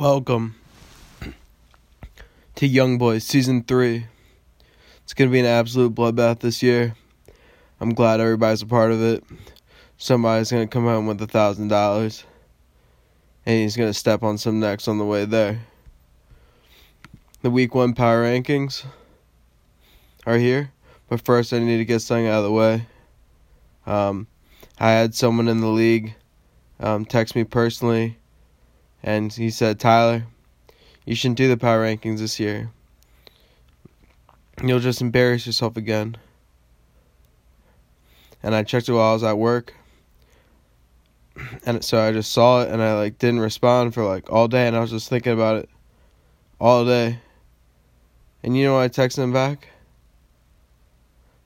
Welcome to Young Boys Season 3. It's going to be an absolute bloodbath this year. I'm glad everybody's a part of it. Somebody's going to come home with a $1,000 and he's going to step on some necks on the way there. The Week 1 Power Rankings are here, but first I need to get something out of the way. Um, I had someone in the league um, text me personally and he said, Tyler, you shouldn't do the power rankings this year. You'll just embarrass yourself again. And I checked it while I was at work. And so I just saw it and I like didn't respond for like all day and I was just thinking about it all day. And you know what I texted him back?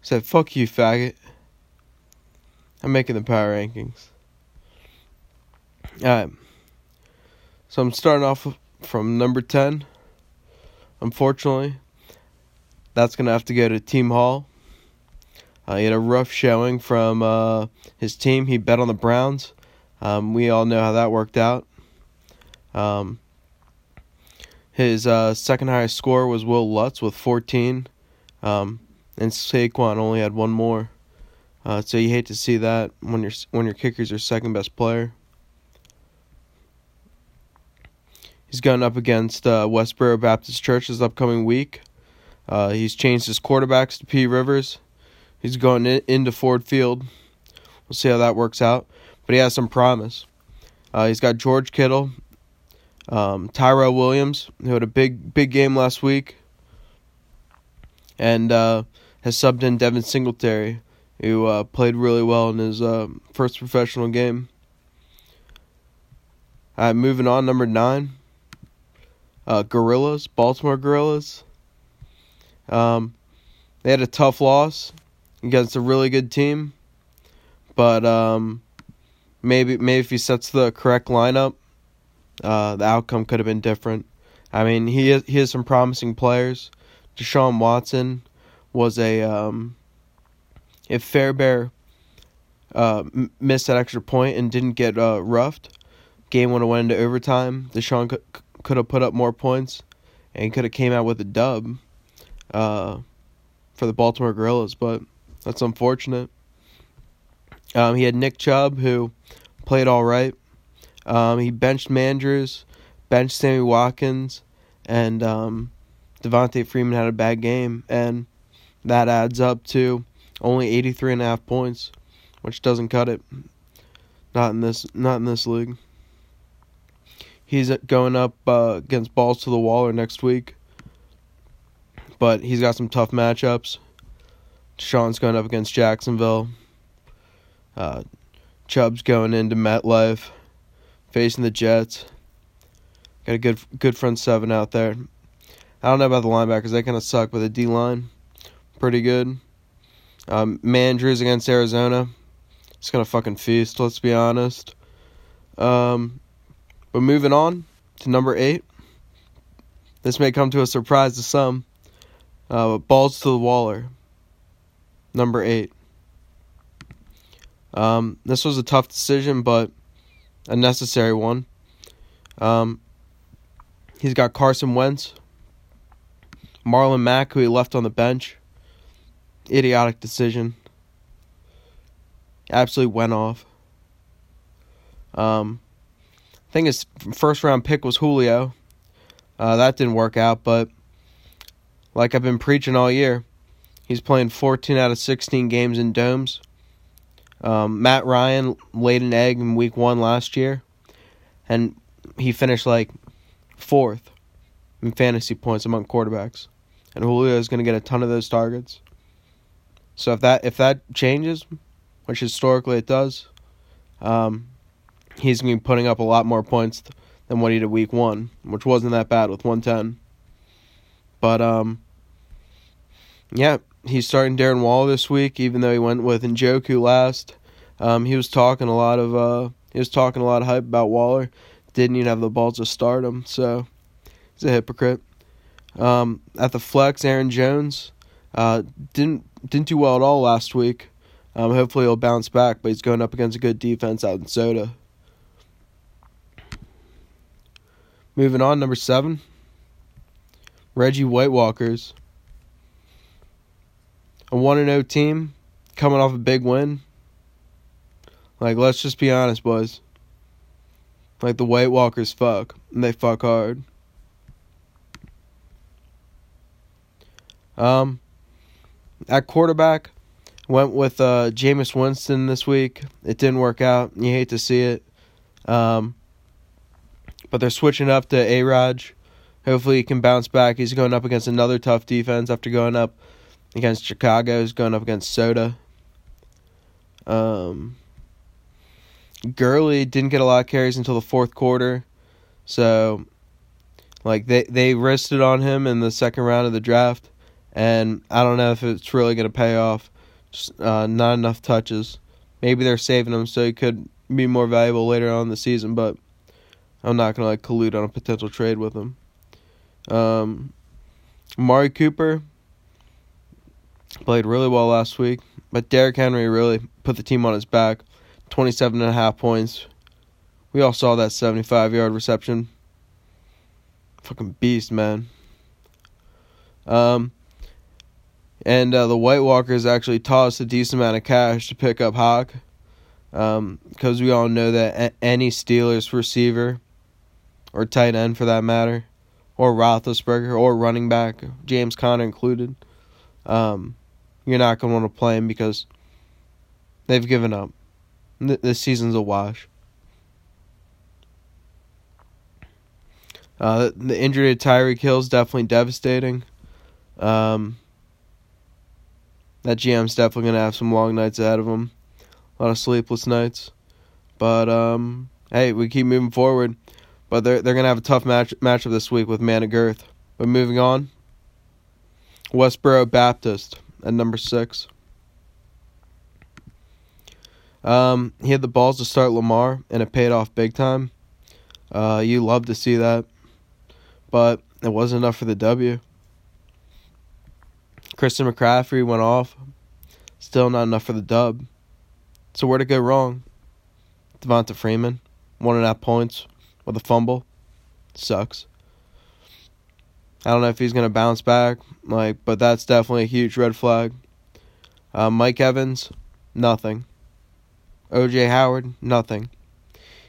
I said, fuck you, faggot. I'm making the power rankings. Alright. So I'm starting off from number 10. Unfortunately, that's going to have to go to Team Hall. Uh, he had a rough showing from uh, his team. He bet on the Browns. Um, we all know how that worked out. Um, his uh, second highest score was Wil Lutz with 14, um, and Saquon only had one more. Uh, so you hate to see that when your when your kicker's your second best player. He's going up against uh, Westboro Baptist Church this upcoming week. Uh, he's changed his quarterbacks to P. Rivers. He's going in, into Ford Field. We'll see how that works out. But he has some promise. Uh, he's got George Kittle, um, Tyrell Williams, who had a big big game last week, and uh, has subbed in Devin Singletary, who uh, played really well in his uh, first professional game. Moving on, number nine uh, Gorillas, Baltimore Gorillas. Um, they had a tough loss against a really good team, but um, maybe maybe if he sets the correct lineup, uh, the outcome could have been different. I mean, he has, he has some promising players. Deshaun Watson was a um, if Fairbairn uh, missed that extra point and didn't get uh, roughed, game would have went into overtime. Deshaun could, could have put up more points and could have came out with a dub uh, for the Baltimore Gorillas, but that's unfortunate. Um, he had Nick Chubb, who played all right. Um, he benched Mandrews, benched Sammy Watkins, and um, Devonta Freeman had a bad game, and that adds up to only 83 and a half points, which doesn't cut it. Not in this not in this league. He's going up uh, against Balls to the Waller next week. But he's got some tough matchups. Sean's going up against Jacksonville. Uh, Chubb's going into MetLife, facing the Jets. Got a good good front seven out there. I don't know about the linebackers; they kind of suck, but the D line, pretty good. Um, Mandrews against Arizona. It's gonna fucking feast. Let's be honest. Um, but moving on to number eight. This may come to a surprise to some. Uh, balls to the Waller. Number eight. Um, this was a tough decision, but a necessary one. Um, he's got Carson Wentz, Marlon Mack, who he left on the bench. Idiotic decision. Absolutely went off. Um, think his first round pick was Julio. Uh, that didn't work out, but like I've been preaching all year, he's playing 14 out of 16 games in domes. Um, Matt Ryan laid an egg in week one last year, and he finished like fourth in fantasy points among quarterbacks. And Julio is going to get a ton of those targets. So if that if that changes, which historically it does, um, he's going to be putting up a lot more points than what he did week one, which wasn't that bad with 110. But, um, yeah, he's starting Darren Waller this week, even though he went with Njoku last. Um, he was talking a lot of, uh, he was talking a lot of hype about Waller. Didn't even have the balls to start him, so he's a hypocrite. Um, at the flex, Aaron Jones uh, didn't didn't do well at all last week. Um, hopefully he'll bounce back, but he's going up against a good defense out in Soda. Moving on, number seven. Reggie White Walkers. A 1 0 team coming off a big win. Like, let's just be honest, boys. Like, the White Walkers fuck, and they fuck hard. Um, at quarterback, went with uh, Jameis Winston this week. It didn't work out. You hate to see it. Um, but they're switching up to A Raj. Hopefully, he can bounce back. He's going up against another tough defense after going up against Chicago. He's going up against Soda. Um, Gurley didn't get a lot of carries until the fourth quarter, so like they they rested on him in the second round of the draft, and I don't know if it's really going to pay off. Just, uh, not enough touches. Maybe they're saving him so he could be more valuable later on in the season, but I'm not to like collude on a potential trade with him. Um, Amari Cooper played really well last week, but Derrick Henry really put the team on his back. 27 and a half points. We all saw that 75 yard reception. Fucking beast, man. Um, and uh, the White Walkers actually tossed a decent amount of cash to pick up Hawk. Um, because we all know that any Steelers receiver, or tight end for that matter, or Roethlisberger, or running back, James Conner included, um, you're not going to want to play him because they've given up. This season's a wash. Uh, the injury to Tyreek Hill is definitely devastating. Um, that GM's definitely gonna have some long nights ahead of him, a lot of sleepless nights. But um, hey, we keep moving forward. But they're they're gonna have a tough match matchup this week with Manna But moving on, Westboro Baptist at number six. Um, he had the balls to start Lamar, and it paid off big time. Uh, you love to see that, but it wasn't enough for the W. Christian McCaffrey went off, still not enough for the dub. So where'd it go wrong? Devonta Freeman, one and a half points with a fumble, sucks. I don't know if he's gonna bounce back, like, but that's definitely a huge red flag. Uh, Mike Evans, nothing. OJ Howard, nothing.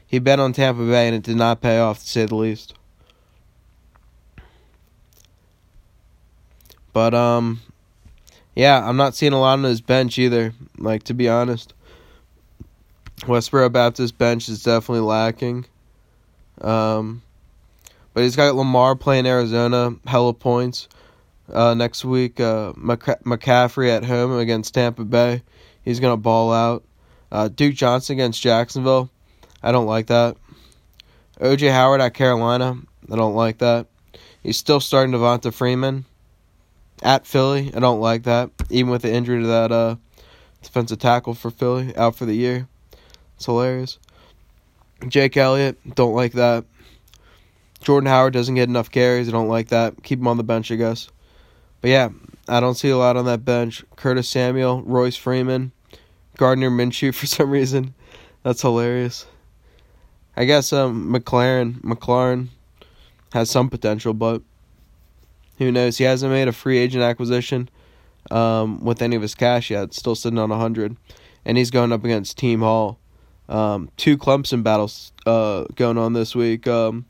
He bet on Tampa Bay and it did not pay off to say the least. But um yeah, I'm not seeing a lot on his bench either, like to be honest. Westboro Baptist bench is definitely lacking. Um but he's got Lamar playing Arizona, hella points. Uh, next week, uh, McCaffrey at home against Tampa Bay. He's going to ball out. Uh, Duke Johnson against Jacksonville. I don't like that. OJ Howard at Carolina. I don't like that. He's still starting Devonta Freeman at Philly. I don't like that. Even with the injury to that uh, defensive tackle for Philly out for the year. It's hilarious. Jake Elliott, don't like that. Jordan Howard doesn't get enough carries. I don't like that. Keep him on the bench, I guess. But yeah, I don't see a lot on that bench. Curtis Samuel, Royce Freeman, Gardner Minshew for some reason. That's hilarious. I guess um McLaurin McLaurin has some potential, but who knows? He hasn't made a free agent acquisition um, with any of his cash yet. Still sitting on hundred, and he's going up against Team Hall. Um, two Clemson battles uh, going on this week. Um,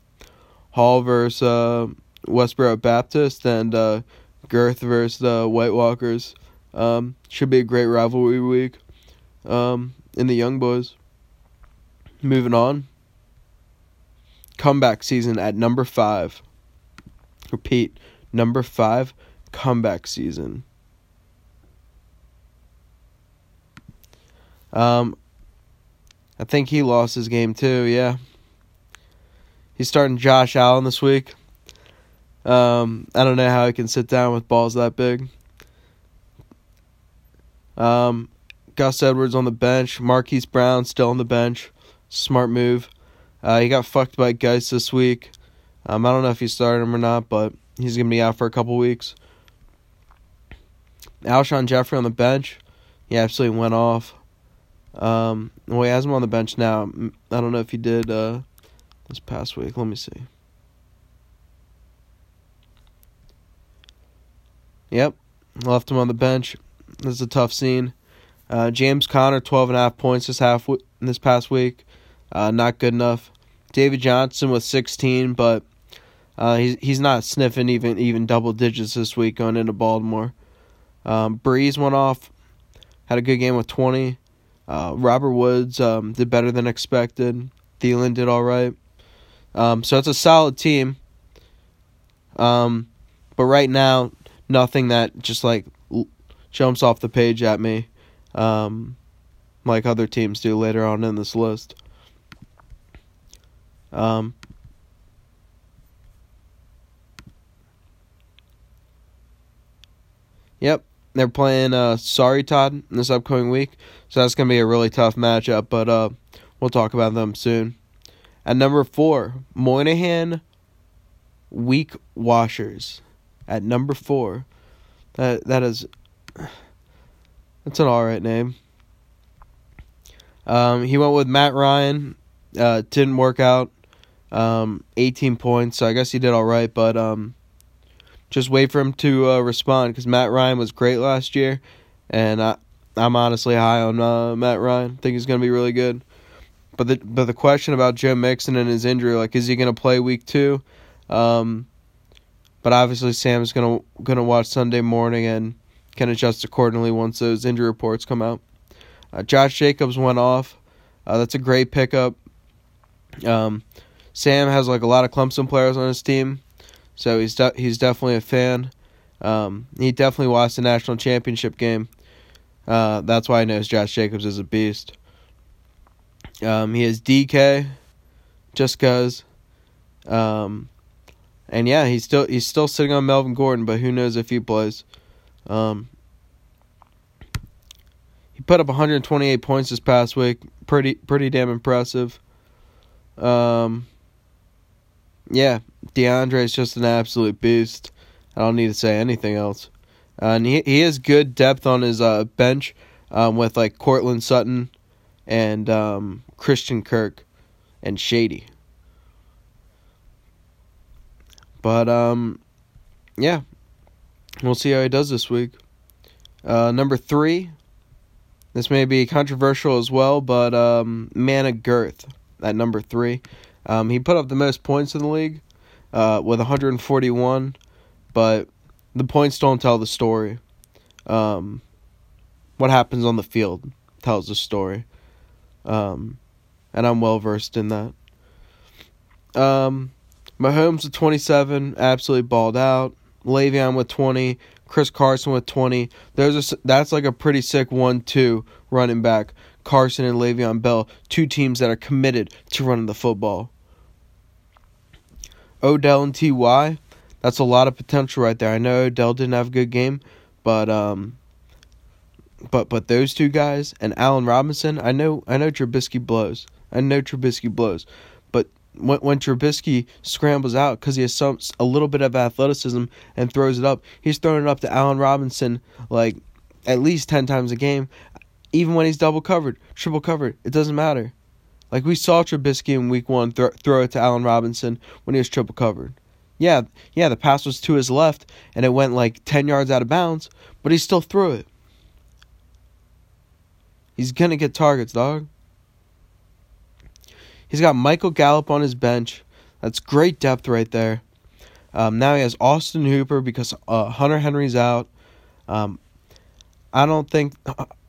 Hall versus uh, Westboro Baptist and uh, Girth versus the White Walkers. Um, should be a great rivalry week um, in the Young Boys. Moving on. Comeback season at number five. Repeat, number five, comeback season. Um, I think he lost his game too. Yeah, he's starting Josh Allen this week. Um, I don't know how he can sit down with balls that big. Um, Gus Edwards on the bench. Marquise Brown still on the bench. Smart move. Uh, he got fucked by Geis this week. Um, I don't know if he started him or not, but he's gonna be out for a couple weeks. Alshon Jeffery on the bench. He absolutely went off. Um, well, he has him on the bench now. I don't know if he did uh, this past week. Let me see. Yep, left him on the bench. This is a tough scene. Uh, James Conner, 12 and a half points this half w- this past week. Uh, not good enough. David Johnson with 16, but uh, he's he's not sniffing even even double digits this week going into Baltimore. Um, Brees went off, had a good game with 20. Uh, Robert Woods um, did better than expected. Thielen did all right. Um, so it's a solid team. Um, but right now, nothing that just like jumps off the page at me, um, like other teams do later on in this list. Um, yep, they're playing uh, Sorry Todd in this upcoming week, so that's gonna be a really tough matchup. But uh, we'll talk about them soon. At number four, Moynihan Weak Washers. At number four, that that is that's an alright name. Um, he went with Matt Ryan. Uh, didn't work out. Um, 18 points, so I guess he did all right. But um, just wait for him to uh, respond because Matt Ryan was great last year, and I, I'm honestly high on uh, Matt Ryan. I think he's gonna be really good. But the but the question about Joe Mixon and his injury, like, is he gonna play week two? Um, but obviously Sam's gonna gonna watch Sunday morning and can adjust accordingly once those injury reports come out. Uh, Josh Jacobs went off. Uh, that's a great pickup. Um, Sam has like a lot of Clemson players on his team. So he's de- he's definitely a fan. Um, he definitely watched the national championship game. Uh, that's why he knows Josh Jacobs is a beast. Um, he has DK, just cause. Um, and yeah, he's still he's still sitting on Melvin Gordon, but who knows if he plays. Um, he put up 128 points this past week. Pretty pretty damn impressive. Um, yeah, DeAndre is just an absolute beast. I don't need to say anything else. Uh, and he he has good depth on his uh, bench um, with like Courtland Sutton and um, Christian Kirk and Shady. But um, yeah, we'll see how he does this week. Uh, number three, this may be controversial as well, but um, Mana Girth at number three. Um, he put up the most points in the league uh, with 141, but the points don't tell the story. Um, what happens on the field tells the story. Um, and I'm well versed in that. Um, Mahomes with 27, absolutely balled out. Le'Veon with 20, Chris Carson with 20. There's a, that's like a pretty sick one-two running back. Carson and Le'Veon Bell, two teams that are committed to running the football. Odell and Ty, that's a lot of potential right there. I know Odell didn't have a good game, but um, but but those two guys and Allen Robinson, I know I know Trubisky blows. I know Trubisky blows, but when when Trubisky scrambles out because he has some a little bit of athleticism and throws it up, he's throwing it up to Allen Robinson like at least ten times a game, even when he's double covered, triple covered. It doesn't matter. Like we saw Trubisky in week one th- throw it to Allen Robinson when he was triple covered. Yeah, yeah, the pass was to his left and it went like 10 yards out of bounds, but he still threw it. He's to get targets, dog. He's got Michael Gallup on his bench. That's great depth right there. Um, now he has Austin Hooper because uh, Hunter Henry's out. Um, I don't think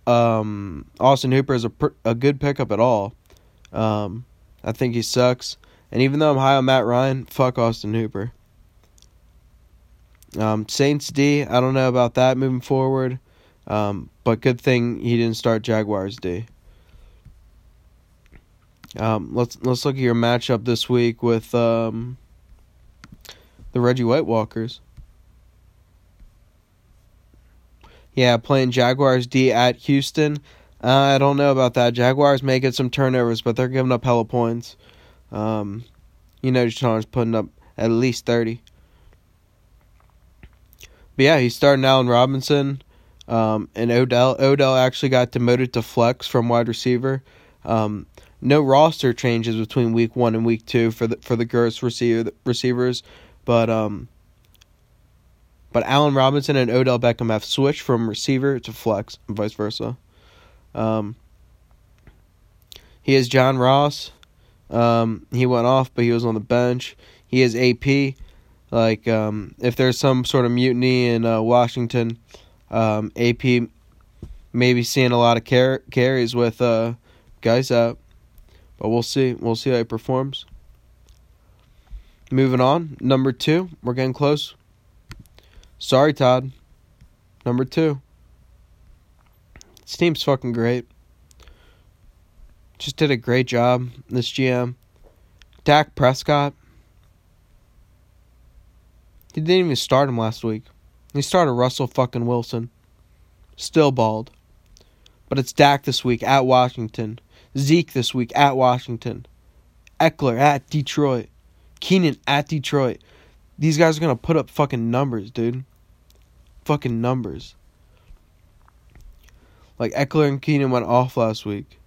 um, Austin Hooper is a, pr- a good pickup at all. Um, I think he sucks. And even though I'm high on Matt Ryan, fuck Austin Hooper. Um, Saints D, I don't know about that moving forward. Um, but good thing he didn't start Jaguars D. Um, let's let's look at your matchup this week with um, the Reggie White Walkers. Yeah, playing Jaguars D at Houston. Uh, I don't know about that. Jaguars may get some turnovers, but they're giving up hella points. Um, you know, Deshaun's putting up at least 30. But yeah, he's starting Allen Robinson um, and Odell. Odell actually got demoted to flex from wide receiver. Um, no roster changes between week one and week two for the for the Girth receiver receivers, but um, But Allen Robinson and Odell Beckham have switched from receiver to flex and vice versa. Um, he has John Ross. Um, he went off, but he was on the bench. He has AP. Like, um, if there's some sort of mutiny in uh, Washington, um, AP maybe seeing a lot of car- carries with uh, guys out. But we'll see. We'll see how he performs. Moving on. Number two. We're getting close. Sorry, Todd. Number two. This team's fucking great. Just did a great job, this GM. Dak Prescott. He didn't even start him last week. He started Russell fucking Wilson. Still bald. But it's Dak this week at Washington. Zeke this week at Washington. Ekeler at Detroit. Keenan at Detroit. These guys are going to put up fucking numbers, dude. Fucking numbers. Like Ekeler and Keenan went off last week.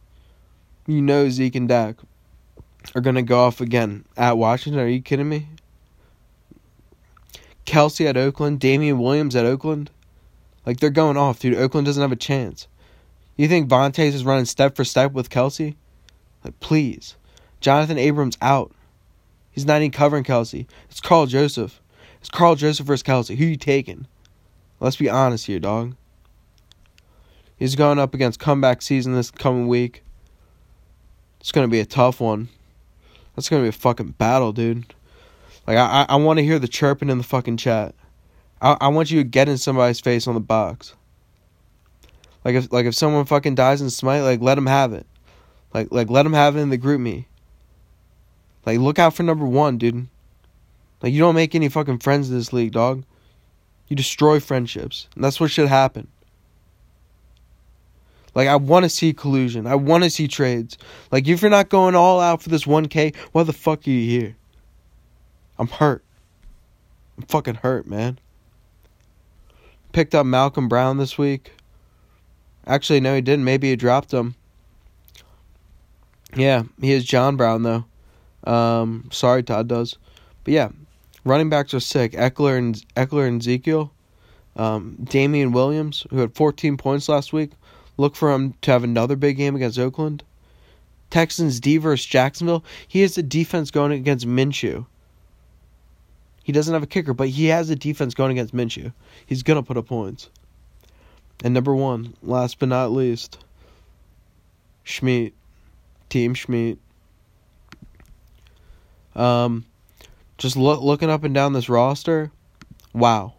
You know Zeke and Dak are to go off again at Washington. Are you kidding me? Kelce at Oakland. Damien Williams at Oakland. Like, they're going off, dude. Oakland doesn't have a chance. You think Vontaze is running step for step with Kelce? Like, please. Jonathan Abrams out. He's not even covering Kelce. It's Karl Joseph. It's Karl Joseph versus Kelce. Who you taking? Let's be honest here, dog. He's going up against comeback season this coming week. It's gonna be a tough one. That's gonna be a fucking battle, dude. Like I, I, want to hear the chirping in the fucking chat. I, I want you to get in somebody's face on the box. Like if, like if someone fucking dies in smite, like let them have it. Like, like let them have it in the GroupMe. Like, look out for number one, dude. Like, you don't make any fucking friends in this league, dog. You destroy friendships. And that's what should happen. Like, I want to see collusion. I want to see trades. Like, if you're not going all out for this 1K, why the fuck are you here? I'm hurt. I'm fucking hurt, man. Picked up Malcolm Brown this week. Actually, no, he didn't. Maybe he dropped him. Yeah, he is John Brown, though. Um, sorry, Todd does. But yeah, running backs are sick. Ekeler and Ekeler and Ezekiel. Um, Damien Williams, who had 14 points last week, look for him to have another big game against Oakland. Texans D versus Jacksonville. He has the defense going against Minshew. He doesn't have a kicker, but he has a defense going against Minshew. He's gonna put up points. And number one, last but not least, Schmeat, Team Schmeat. Um, just look, looking up and down this roster, wow,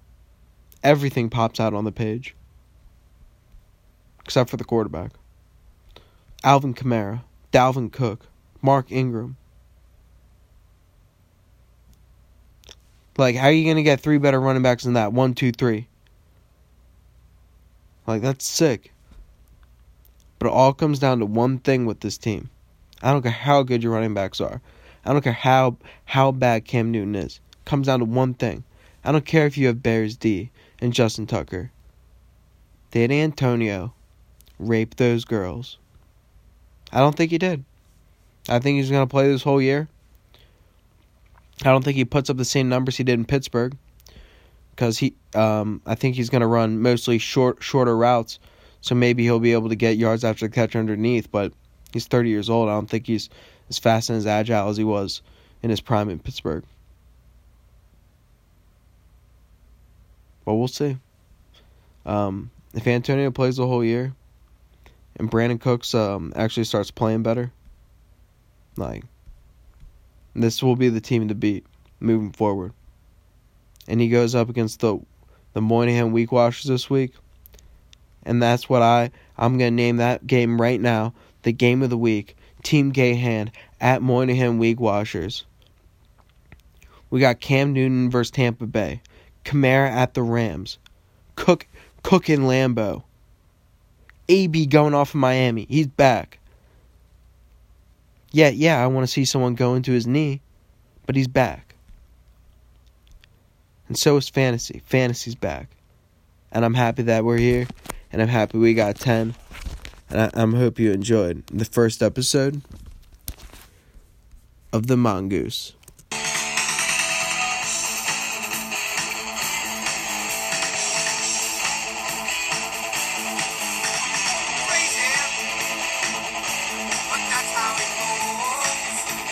everything pops out on the page, except for the quarterback. Alvin Kamara, Dalvin Cook, Mark Ingram. Like, how are you gonna get three better running backs than that? One, two, three. Like, that's sick. But it all comes down to one thing with this team. I don't care how good your running backs are. I don't care how how bad Cam Newton is. It comes down to one thing. I don't care if you have Bears D and Justin Tucker. Did Antonio rape those girls? I don't think he did. I think he's going to play this whole year. I don't think he puts up the same numbers he did in Pittsburgh because he um, I think he's going to run mostly short shorter routes. So maybe he'll be able to get yards after the catch underneath, but he's 30 years old. I don't think he's as fast and as agile as he was in his prime in Pittsburgh. But we'll see. Um, if Antonio plays the whole year and Brandin Cooks um, actually starts playing better, like this will be the team to beat moving forward. And he goes up against the the Moynihan Week Washers this week. And that's what I I'm gonna name that game right now the game of the week. Team Gahan at Moynihan Week Washers. We got Cam Newton versus Tampa Bay. Kamara at the Rams. Cook Cook in Lambeau. AB going off in Miami. He's back. Yeah, yeah, I want to see someone go into his knee, but he's back. And so is fantasy. Fantasy's back. And I'm happy that we're here. And I'm happy we got 10. And I, I hope you enjoyed the first episode of The Mongoose.